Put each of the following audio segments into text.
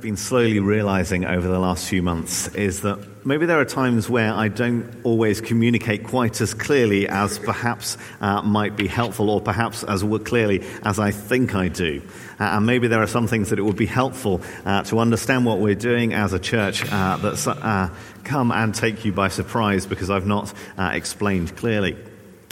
been slowly realizing over the last few months is that maybe there are times where I don't always communicate quite as clearly as perhaps uh, might be helpful, or perhaps as clearly as I think I do. Uh, and maybe there are some things that it would be helpful uh, to understand what we're doing as a church uh, that uh, come and take you by surprise because I've not uh, explained clearly.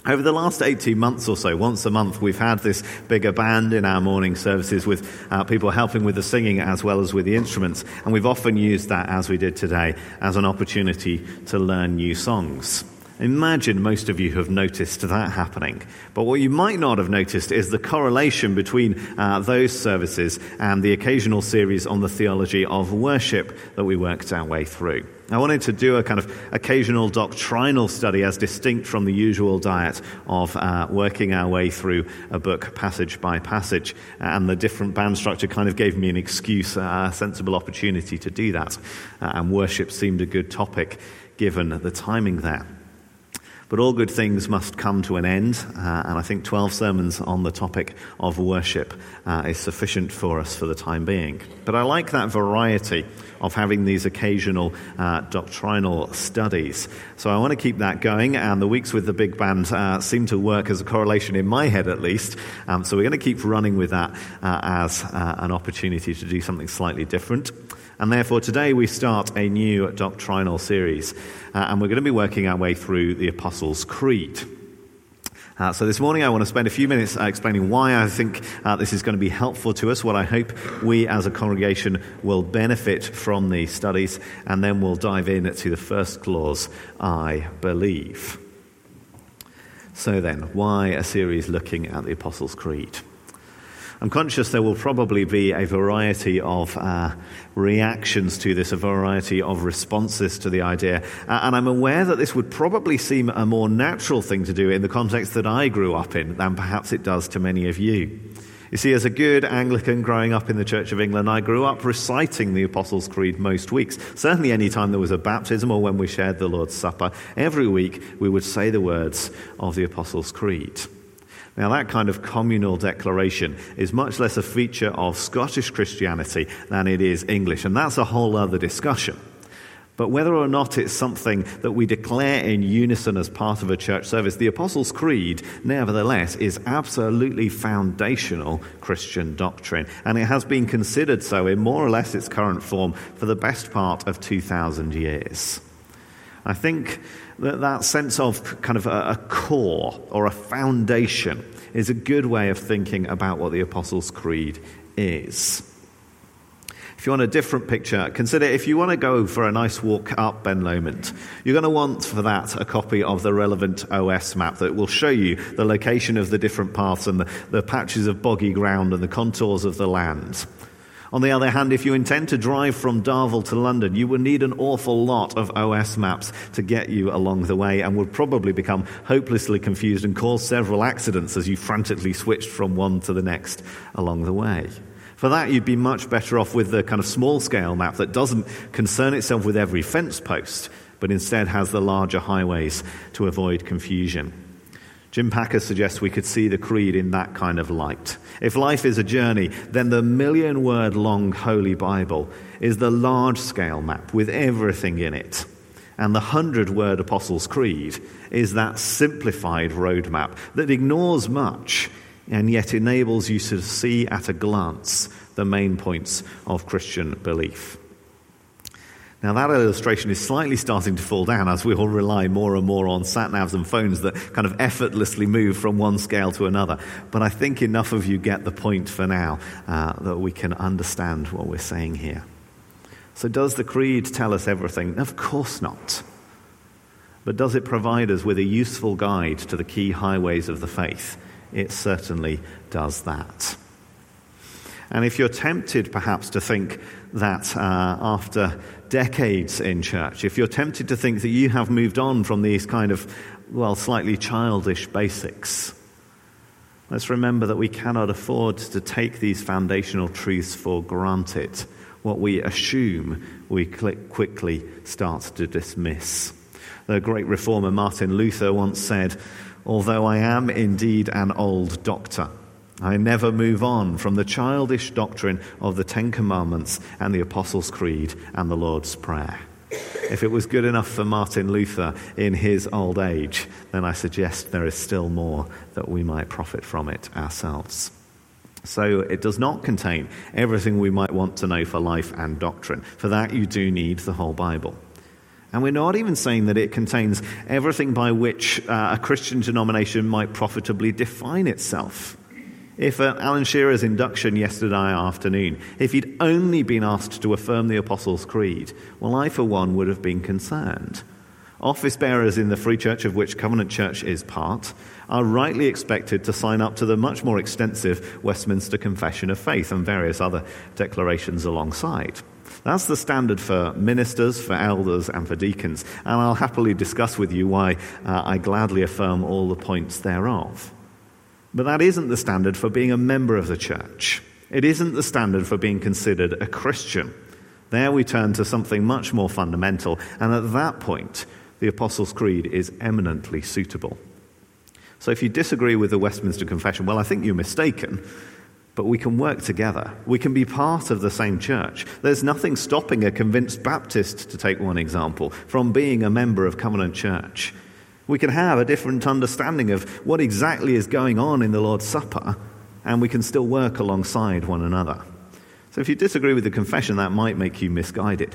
Over the last 18 months or so, once a month, we've had this bigger band in our morning services with uh, people helping with the singing as well as with the instruments. And we've often used that, as we did today, as an opportunity to learn new songs. Imagine most of you have noticed that happening. But what you might not have noticed is the correlation between uh, those services and the occasional series on the theology of worship that we worked our way through. I wanted to do a kind of occasional doctrinal study as distinct from the usual diet of uh, working our way through a book passage by passage. And the different band structure kind of gave me an excuse, uh, a sensible opportunity to do that. Uh, and worship seemed a good topic given the timing there. But all good things must come to an end, uh, and I think 12 sermons on the topic of worship uh, is sufficient for us for the time being. But I like that variety of having these occasional uh, doctrinal studies. So I want to keep that going, and the weeks with the big band uh, seem to work as a correlation in my head at least. Um, so we're going to keep running with that uh, as uh, an opportunity to do something slightly different. And therefore, today we start a new doctrinal series, and we're going to be working our way through the Apostles' Creed. Uh, so, this morning I want to spend a few minutes uh, explaining why I think uh, this is going to be helpful to us, what I hope we as a congregation will benefit from these studies, and then we'll dive in to the first clause I believe. So, then, why a series looking at the Apostles' Creed? I'm conscious there will probably be a variety of uh, reactions to this, a variety of responses to the idea. Uh, and I'm aware that this would probably seem a more natural thing to do in the context that I grew up in than perhaps it does to many of you. You see, as a good Anglican growing up in the Church of England, I grew up reciting the Apostles' Creed most weeks. Certainly, any time there was a baptism or when we shared the Lord's Supper, every week we would say the words of the Apostles' Creed. Now, that kind of communal declaration is much less a feature of Scottish Christianity than it is English, and that's a whole other discussion. But whether or not it's something that we declare in unison as part of a church service, the Apostles' Creed, nevertheless, is absolutely foundational Christian doctrine. And it has been considered so in more or less its current form for the best part of 2,000 years. I think that, that sense of kind of a, a core or a foundation is a good way of thinking about what the Apostles' Creed is. If you want a different picture, consider if you want to go for a nice walk up Ben Lomond, you're going to want for that a copy of the relevant OS map that will show you the location of the different paths and the, the patches of boggy ground and the contours of the land. On the other hand, if you intend to drive from Darvel to London, you will need an awful lot of OS maps to get you along the way and would probably become hopelessly confused and cause several accidents as you frantically switched from one to the next along the way. For that, you'd be much better off with the kind of small scale map that doesn't concern itself with every fence post, but instead has the larger highways to avoid confusion. Jim Packer suggests we could see the creed in that kind of light. If life is a journey, then the million word long Holy Bible is the large scale map with everything in it. And the hundred word Apostles' Creed is that simplified roadmap that ignores much and yet enables you to see at a glance the main points of Christian belief. Now, that illustration is slightly starting to fall down as we all rely more and more on sat navs and phones that kind of effortlessly move from one scale to another. But I think enough of you get the point for now uh, that we can understand what we're saying here. So, does the Creed tell us everything? Of course not. But does it provide us with a useful guide to the key highways of the faith? It certainly does that. And if you're tempted perhaps to think that uh, after decades in church, if you're tempted to think that you have moved on from these kind of, well, slightly childish basics, let's remember that we cannot afford to take these foundational truths for granted. What we assume, we quickly start to dismiss. The great reformer Martin Luther once said, Although I am indeed an old doctor, I never move on from the childish doctrine of the Ten Commandments and the Apostles' Creed and the Lord's Prayer. If it was good enough for Martin Luther in his old age, then I suggest there is still more that we might profit from it ourselves. So it does not contain everything we might want to know for life and doctrine. For that, you do need the whole Bible. And we're not even saying that it contains everything by which uh, a Christian denomination might profitably define itself. If at Alan Shearer's induction yesterday afternoon, if he'd only been asked to affirm the Apostles' Creed, well, I, for one, would have been concerned. Office bearers in the Free Church, of which Covenant Church is part, are rightly expected to sign up to the much more extensive Westminster Confession of Faith and various other declarations alongside. That's the standard for ministers, for elders, and for deacons, and I'll happily discuss with you why uh, I gladly affirm all the points thereof. But that isn't the standard for being a member of the church. It isn't the standard for being considered a Christian. There we turn to something much more fundamental, and at that point, the Apostles' Creed is eminently suitable. So if you disagree with the Westminster Confession, well, I think you're mistaken, but we can work together. We can be part of the same church. There's nothing stopping a convinced Baptist, to take one example, from being a member of Covenant Church. We can have a different understanding of what exactly is going on in the Lord's Supper, and we can still work alongside one another. So if you disagree with the confession, that might make you misguided.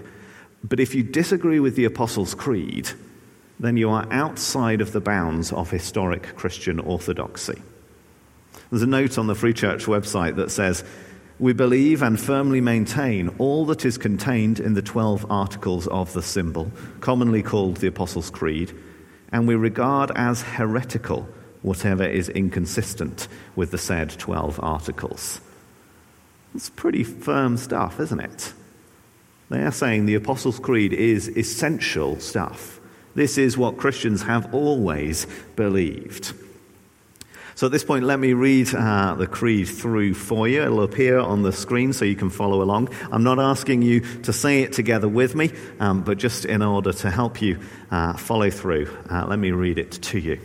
But if you disagree with the Apostles' Creed, then you are outside of the bounds of historic Christian orthodoxy. There's a note on the Free Church website that says, We believe and firmly maintain all that is contained in the 12 articles of the symbol, commonly called the Apostles' Creed and we regard as heretical whatever is inconsistent with the said 12 articles. It's pretty firm stuff, isn't it? They are saying the Apostles' Creed is essential stuff. This is what Christians have always believed. So at this point, let me read uh, the creed through for you. It'll appear on the screen so you can follow along. I'm not asking you to say it together with me, um, but just in order to help you uh, follow through, uh, let me read it to you.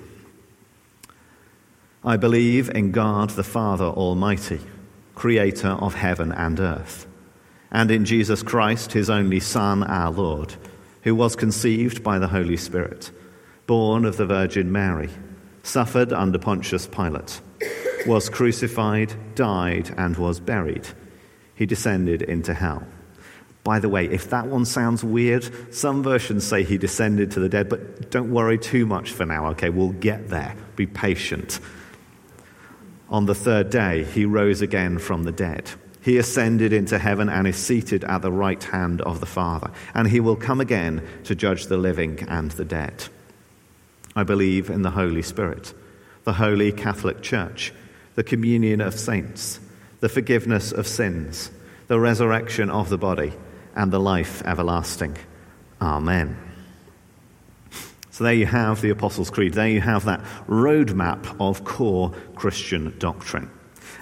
I believe in God the Father Almighty, creator of heaven and earth, and in Jesus Christ, his only Son, our Lord, who was conceived by the Holy Spirit, born of the Virgin Mary suffered under Pontius Pilate, was crucified, died, and was buried. He descended into hell. By the way, if that one sounds weird, some versions say he descended to the dead, but don't worry too much for now, okay? We'll get there. Be patient. On the third day, he rose again from the dead. He ascended into heaven and is seated at the right hand of the Father, and he will come again to judge the living and the dead. I believe in the Holy Spirit, the Holy Catholic Church, the communion of saints, the forgiveness of sins, the resurrection of the body, and the life everlasting. Amen. So there you have the Apostles' Creed. There you have that roadmap of core Christian doctrine.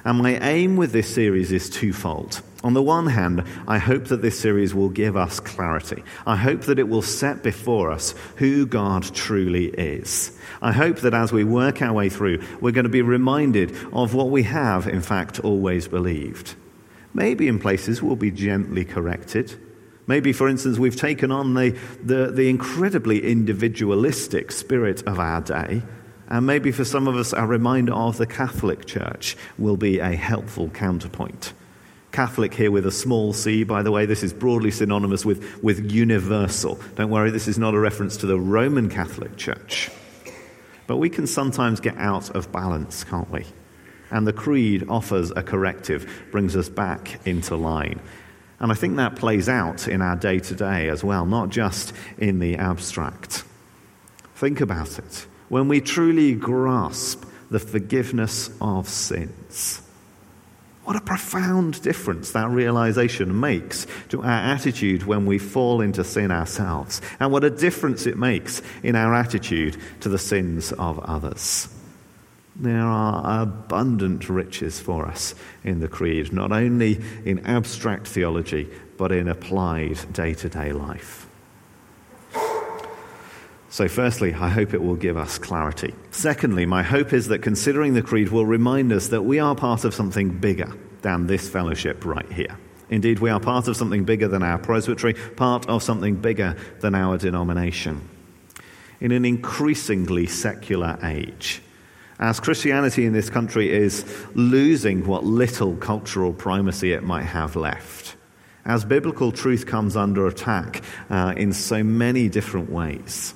And my aim with this series is twofold. On the one hand, I hope that this series will give us clarity. I hope that it will set before us who God truly is. I hope that as we work our way through, we're going to be reminded of what we have, in fact, always believed. Maybe in places we'll be gently corrected. Maybe, for instance, we've taken on the, the, the incredibly individualistic spirit of our day and maybe for some of us, a reminder of the Catholic Church will be a helpful counterpoint. Catholic here with a small c, by the way, this is broadly synonymous with, with universal. Don't worry, this is not a reference to the Roman Catholic Church. But we can sometimes get out of balance, can't we? And the Creed offers a corrective, brings us back into line. And I think that plays out in our day to day as well, not just in the abstract. Think about it when we truly grasp the forgiveness of sins. What a profound difference that realization makes to our attitude when we fall into sin ourselves, and what a difference it makes in our attitude to the sins of others. There are abundant riches for us in the Creed, not only in abstract theology, but in applied day to day life. So, firstly, I hope it will give us clarity. Secondly, my hope is that considering the creed will remind us that we are part of something bigger than this fellowship right here. Indeed, we are part of something bigger than our presbytery, part of something bigger than our denomination. In an increasingly secular age, as Christianity in this country is losing what little cultural primacy it might have left, as biblical truth comes under attack uh, in so many different ways,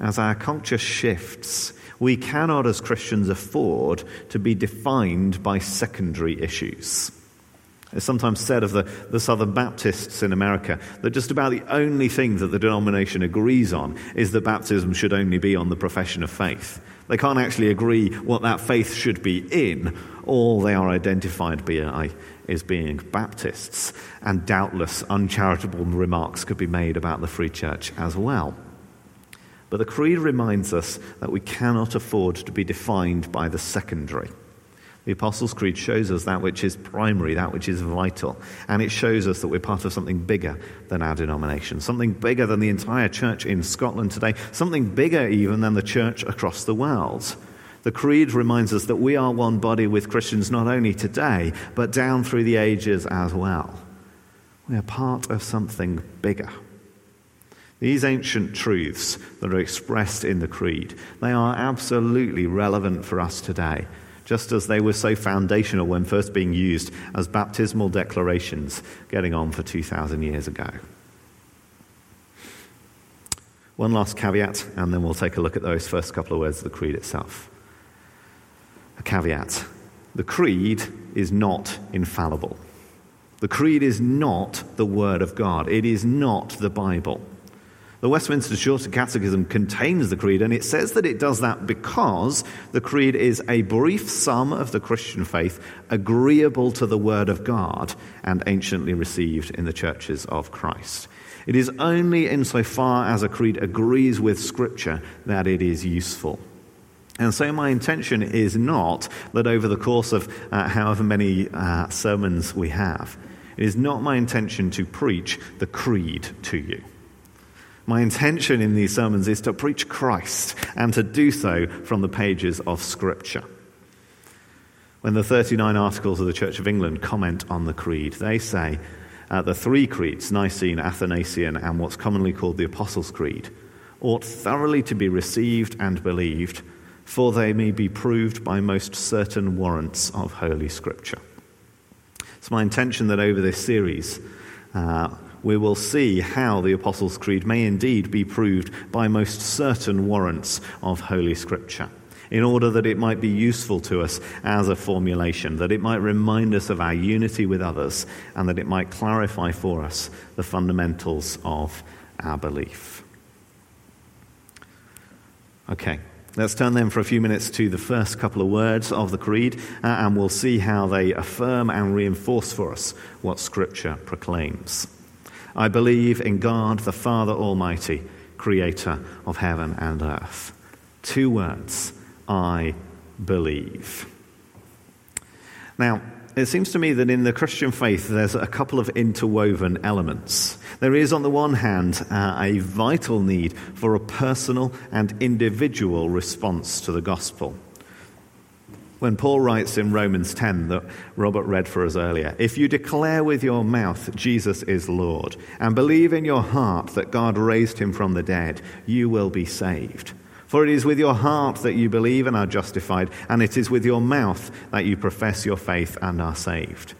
as our culture shifts, we cannot, as Christians, afford to be defined by secondary issues. It's sometimes said of the, the Southern Baptists in America that just about the only thing that the denomination agrees on is that baptism should only be on the profession of faith. They can't actually agree what that faith should be in. All they are identified by uh, is being Baptists. And doubtless uncharitable remarks could be made about the Free Church as well. But the Creed reminds us that we cannot afford to be defined by the secondary. The Apostles' Creed shows us that which is primary, that which is vital, and it shows us that we're part of something bigger than our denomination, something bigger than the entire church in Scotland today, something bigger even than the church across the world. The Creed reminds us that we are one body with Christians not only today, but down through the ages as well. We are part of something bigger. These ancient truths that are expressed in the Creed, they are absolutely relevant for us today, just as they were so foundational when first being used as baptismal declarations getting on for 2,000 years ago. One last caveat, and then we'll take a look at those first couple of words of the Creed itself. A caveat the Creed is not infallible. The Creed is not the Word of God, it is not the Bible. The Westminster Shorter Catechism contains the Creed, and it says that it does that because the Creed is a brief sum of the Christian faith agreeable to the Word of God and anciently received in the churches of Christ. It is only insofar as a creed agrees with Scripture that it is useful. And so, my intention is not that over the course of uh, however many uh, sermons we have, it is not my intention to preach the creed to you. My intention in these sermons is to preach Christ and to do so from the pages of Scripture. When the 39 articles of the Church of England comment on the Creed, they say uh, the three creeds, Nicene, Athanasian, and what's commonly called the Apostles' Creed, ought thoroughly to be received and believed, for they may be proved by most certain warrants of Holy Scripture. It's my intention that over this series, uh, we will see how the Apostles' Creed may indeed be proved by most certain warrants of Holy Scripture, in order that it might be useful to us as a formulation, that it might remind us of our unity with others, and that it might clarify for us the fundamentals of our belief. Okay. Let's turn then for a few minutes to the first couple of words of the Creed, uh, and we'll see how they affirm and reinforce for us what Scripture proclaims. I believe in God, the Father Almighty, creator of heaven and earth. Two words I believe. Now, it seems to me that in the Christian faith there's a couple of interwoven elements. There is, on the one hand, uh, a vital need for a personal and individual response to the gospel. When Paul writes in Romans 10 that Robert read for us earlier, if you declare with your mouth Jesus is Lord and believe in your heart that God raised him from the dead, you will be saved. For it is with your heart that you believe and are justified, and it is with your mouth that you profess your faith and are saved.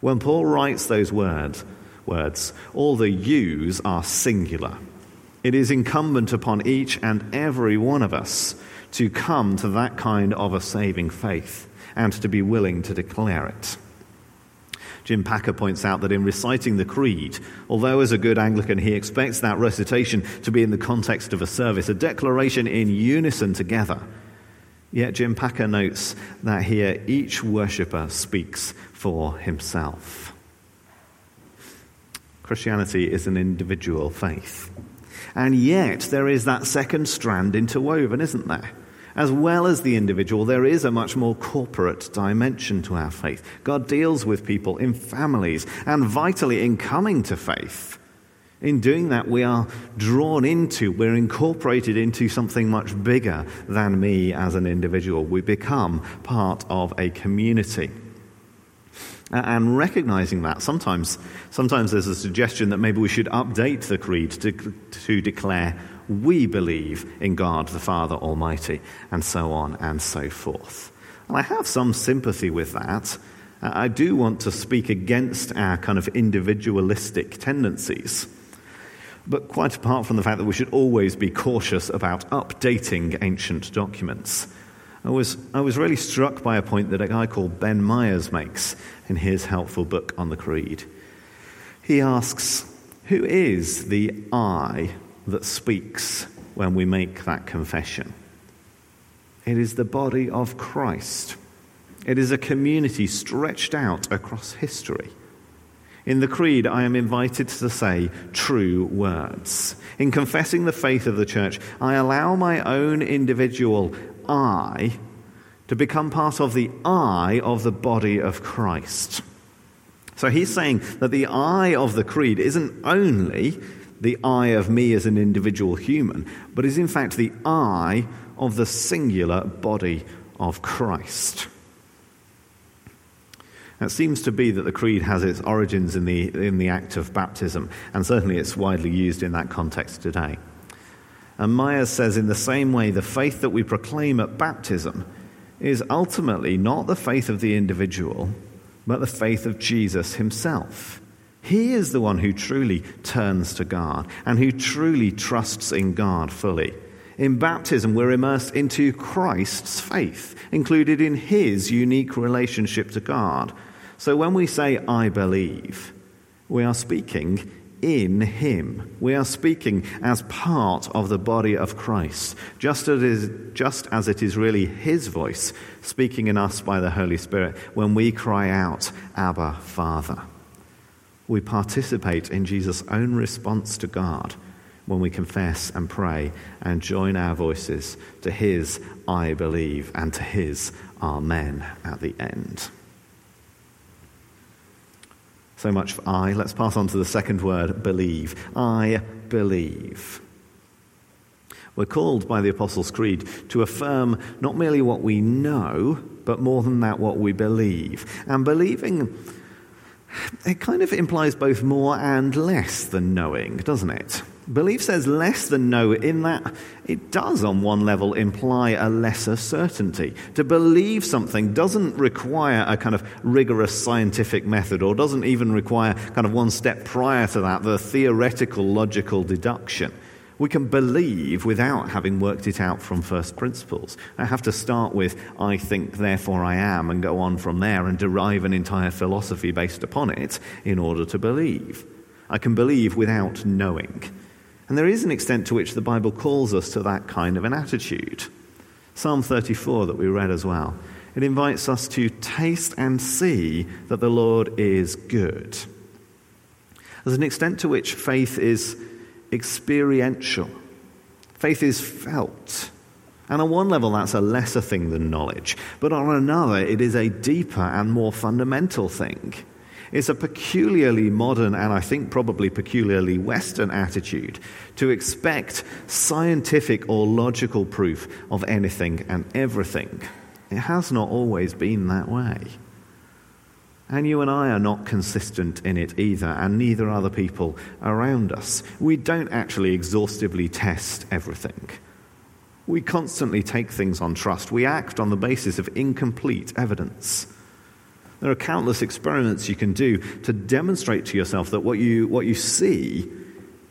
When Paul writes those words, words, all the yous are singular. It is incumbent upon each and every one of us to come to that kind of a saving faith and to be willing to declare it. Jim Packer points out that in reciting the Creed, although as a good Anglican he expects that recitation to be in the context of a service, a declaration in unison together, yet Jim Packer notes that here each worshipper speaks for himself. Christianity is an individual faith. And yet, there is that second strand interwoven, isn't there? As well as the individual, there is a much more corporate dimension to our faith. God deals with people in families and vitally in coming to faith. In doing that, we are drawn into, we're incorporated into something much bigger than me as an individual. We become part of a community. And recognizing that, sometimes, sometimes there's a suggestion that maybe we should update the creed to, to declare we believe in God the Father Almighty, and so on and so forth. And I have some sympathy with that. I do want to speak against our kind of individualistic tendencies. But quite apart from the fact that we should always be cautious about updating ancient documents, I was, I was really struck by a point that a guy called Ben Myers makes in his helpful book on the Creed. He asks, Who is the I that speaks when we make that confession? It is the body of Christ. It is a community stretched out across history. In the Creed, I am invited to say true words. In confessing the faith of the church, I allow my own individual I to become part of the I of the body of Christ. So he's saying that the I of the Creed isn't only the I of me as an individual human, but is in fact the I of the singular body of Christ. It seems to be that the creed has its origins in the, in the act of baptism, and certainly it's widely used in that context today. And Myers says, in the same way, the faith that we proclaim at baptism is ultimately not the faith of the individual, but the faith of Jesus himself. He is the one who truly turns to God and who truly trusts in God fully. In baptism, we're immersed into Christ's faith, included in his unique relationship to God. So when we say, I believe, we are speaking in Him. We are speaking as part of the body of Christ, just as, it is, just as it is really His voice speaking in us by the Holy Spirit when we cry out, Abba, Father. We participate in Jesus' own response to God when we confess and pray and join our voices to His I believe and to His Amen at the end. So much for I. Let's pass on to the second word, believe. I believe. We're called by the Apostles' Creed to affirm not merely what we know, but more than that, what we believe. And believing, it kind of implies both more and less than knowing, doesn't it? Belief says less than know, in that it does, on one level, imply a lesser certainty. To believe something doesn't require a kind of rigorous scientific method, or doesn't even require kind of one step prior to that, the theoretical logical deduction. We can believe without having worked it out from first principles. I have to start with, I think, therefore I am, and go on from there and derive an entire philosophy based upon it in order to believe. I can believe without knowing. And there is an extent to which the Bible calls us to that kind of an attitude. Psalm 34, that we read as well, it invites us to taste and see that the Lord is good. There's an extent to which faith is experiential, faith is felt. And on one level, that's a lesser thing than knowledge. But on another, it is a deeper and more fundamental thing. It's a peculiarly modern and I think probably peculiarly Western attitude to expect scientific or logical proof of anything and everything. It has not always been that way. And you and I are not consistent in it either, and neither are the people around us. We don't actually exhaustively test everything. We constantly take things on trust. We act on the basis of incomplete evidence. There are countless experiments you can do to demonstrate to yourself that what you, what you see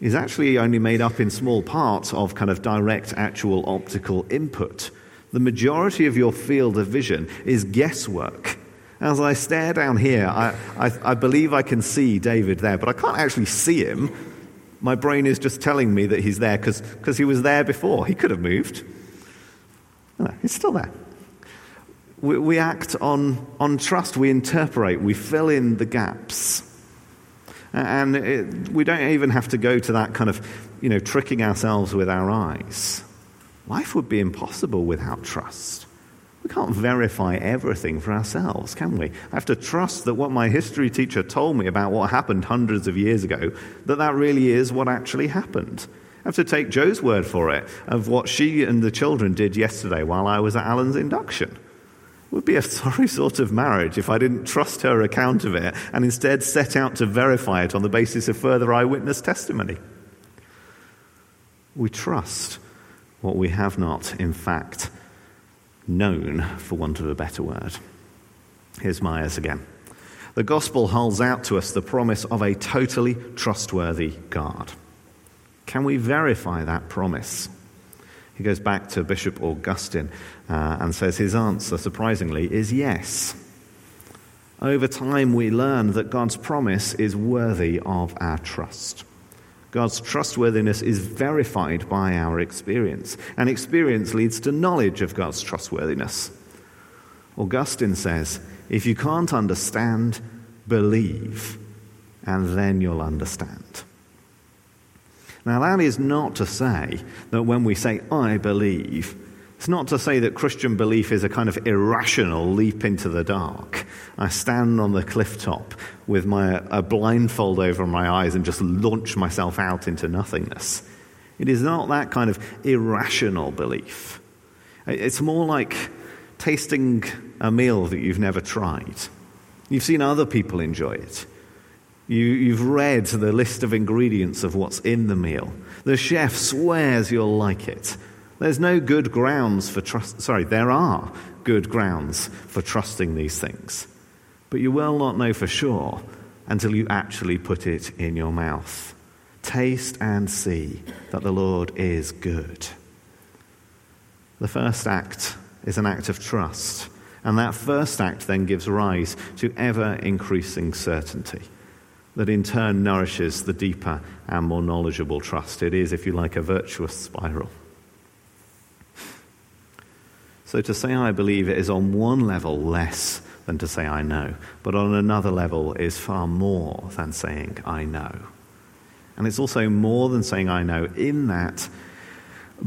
is actually only made up in small parts of kind of direct actual optical input. The majority of your field of vision is guesswork. As I stare down here, I, I, I believe I can see David there, but I can't actually see him. My brain is just telling me that he's there because he was there before. He could have moved. No, he's still there we, we act on, on trust, we interpret, we fill in the gaps. And it, we don't even have to go to that kind of, you know, tricking ourselves with our eyes. Life would be impossible without trust. We can't verify everything for ourselves, can we? I have to trust that what my history teacher told me about what happened hundreds of years ago, that that really is what actually happened. I have to take Joe's word for it of what she and the children did yesterday while I was at Alan's induction. It would be a sorry sort of marriage if I didn't trust her account of it and instead set out to verify it on the basis of further eyewitness testimony. We trust what we have not, in fact, known, for want of a better word. Here's Myers again. The gospel holds out to us the promise of a totally trustworthy God. Can we verify that promise? He goes back to Bishop Augustine uh, and says his answer, surprisingly, is yes. Over time, we learn that God's promise is worthy of our trust. God's trustworthiness is verified by our experience, and experience leads to knowledge of God's trustworthiness. Augustine says, if you can't understand, believe, and then you'll understand. Now, that is not to say that when we say, I believe, it's not to say that Christian belief is a kind of irrational leap into the dark. I stand on the cliff top with my, a blindfold over my eyes and just launch myself out into nothingness. It is not that kind of irrational belief. It's more like tasting a meal that you've never tried. You've seen other people enjoy it. You, have read the list of ingredients of what's in the meal. The chef swears you'll like it. There's no good grounds for trust. Sorry, there are good grounds for trusting these things. But you will not know for sure until you actually put it in your mouth. Taste and see that the Lord is good. The first act is an act of trust, and that first act then gives rise to ever increasing certainty that in turn nourishes the deeper and more knowledgeable trust. It is, if you like, a virtuous spiral. So to say I believe is on one level less than to say I know, but on another level is far more than saying I know. And it's also more than saying I know in that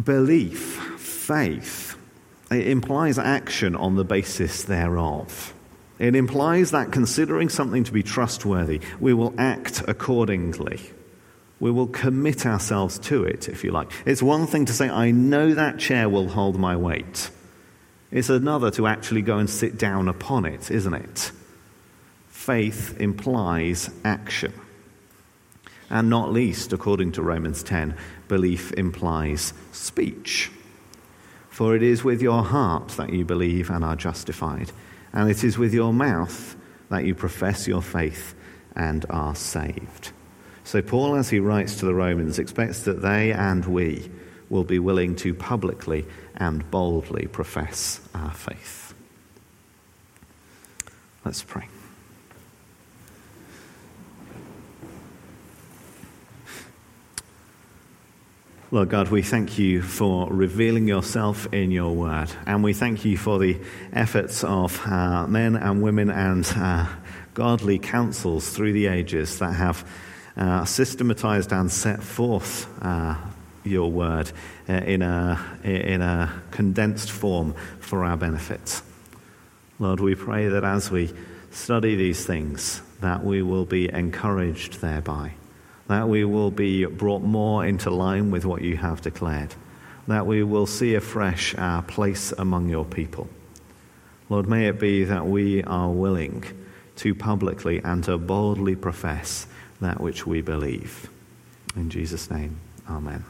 belief, faith, it implies action on the basis thereof. It implies that considering something to be trustworthy, we will act accordingly. We will commit ourselves to it, if you like. It's one thing to say, I know that chair will hold my weight. It's another to actually go and sit down upon it, isn't it? Faith implies action. And not least, according to Romans 10, belief implies speech. For it is with your heart that you believe and are justified, and it is with your mouth that you profess your faith and are saved. So, Paul, as he writes to the Romans, expects that they and we will be willing to publicly and boldly profess our faith. Let's pray. Lord God, we thank you for revealing yourself in your word. And we thank you for the efforts of uh, men and women and uh, godly councils through the ages that have uh, systematized and set forth your word uh, in, a, in a condensed form for our benefit. Lord, we pray that as we study these things, that we will be encouraged thereby, that we will be brought more into line with what you have declared, that we will see afresh our place among your people. Lord, may it be that we are willing to publicly and to boldly profess that which we believe. In Jesus' name, amen.